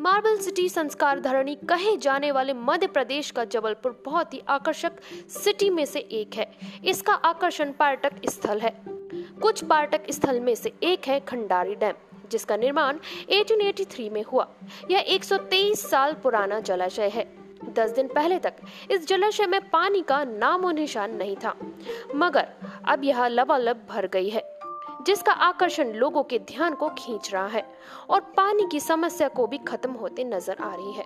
Marble city संस्कार धरणी कहे जाने वाले मध्य प्रदेश का जबलपुर बहुत ही आकर्षक सिटी में से एक है। इसका आकर्षण पर्यटक स्थल है। कुछ पर्यटक स्थल में से एक है खंडारी डैम, जिसका निर्माण 1883 में हुआ। यह 123 साल पुराना जलाशय है। दस दिन पहले तक इस जलाशय में पानी का नामो निशान नहीं था। मगर अब यह लबालब भर गई है। जिसका आकर्षण लोगों के ध्यान को खींच रहा है और पानी की समस्या को भी खत्म होते नज़र आ रही है।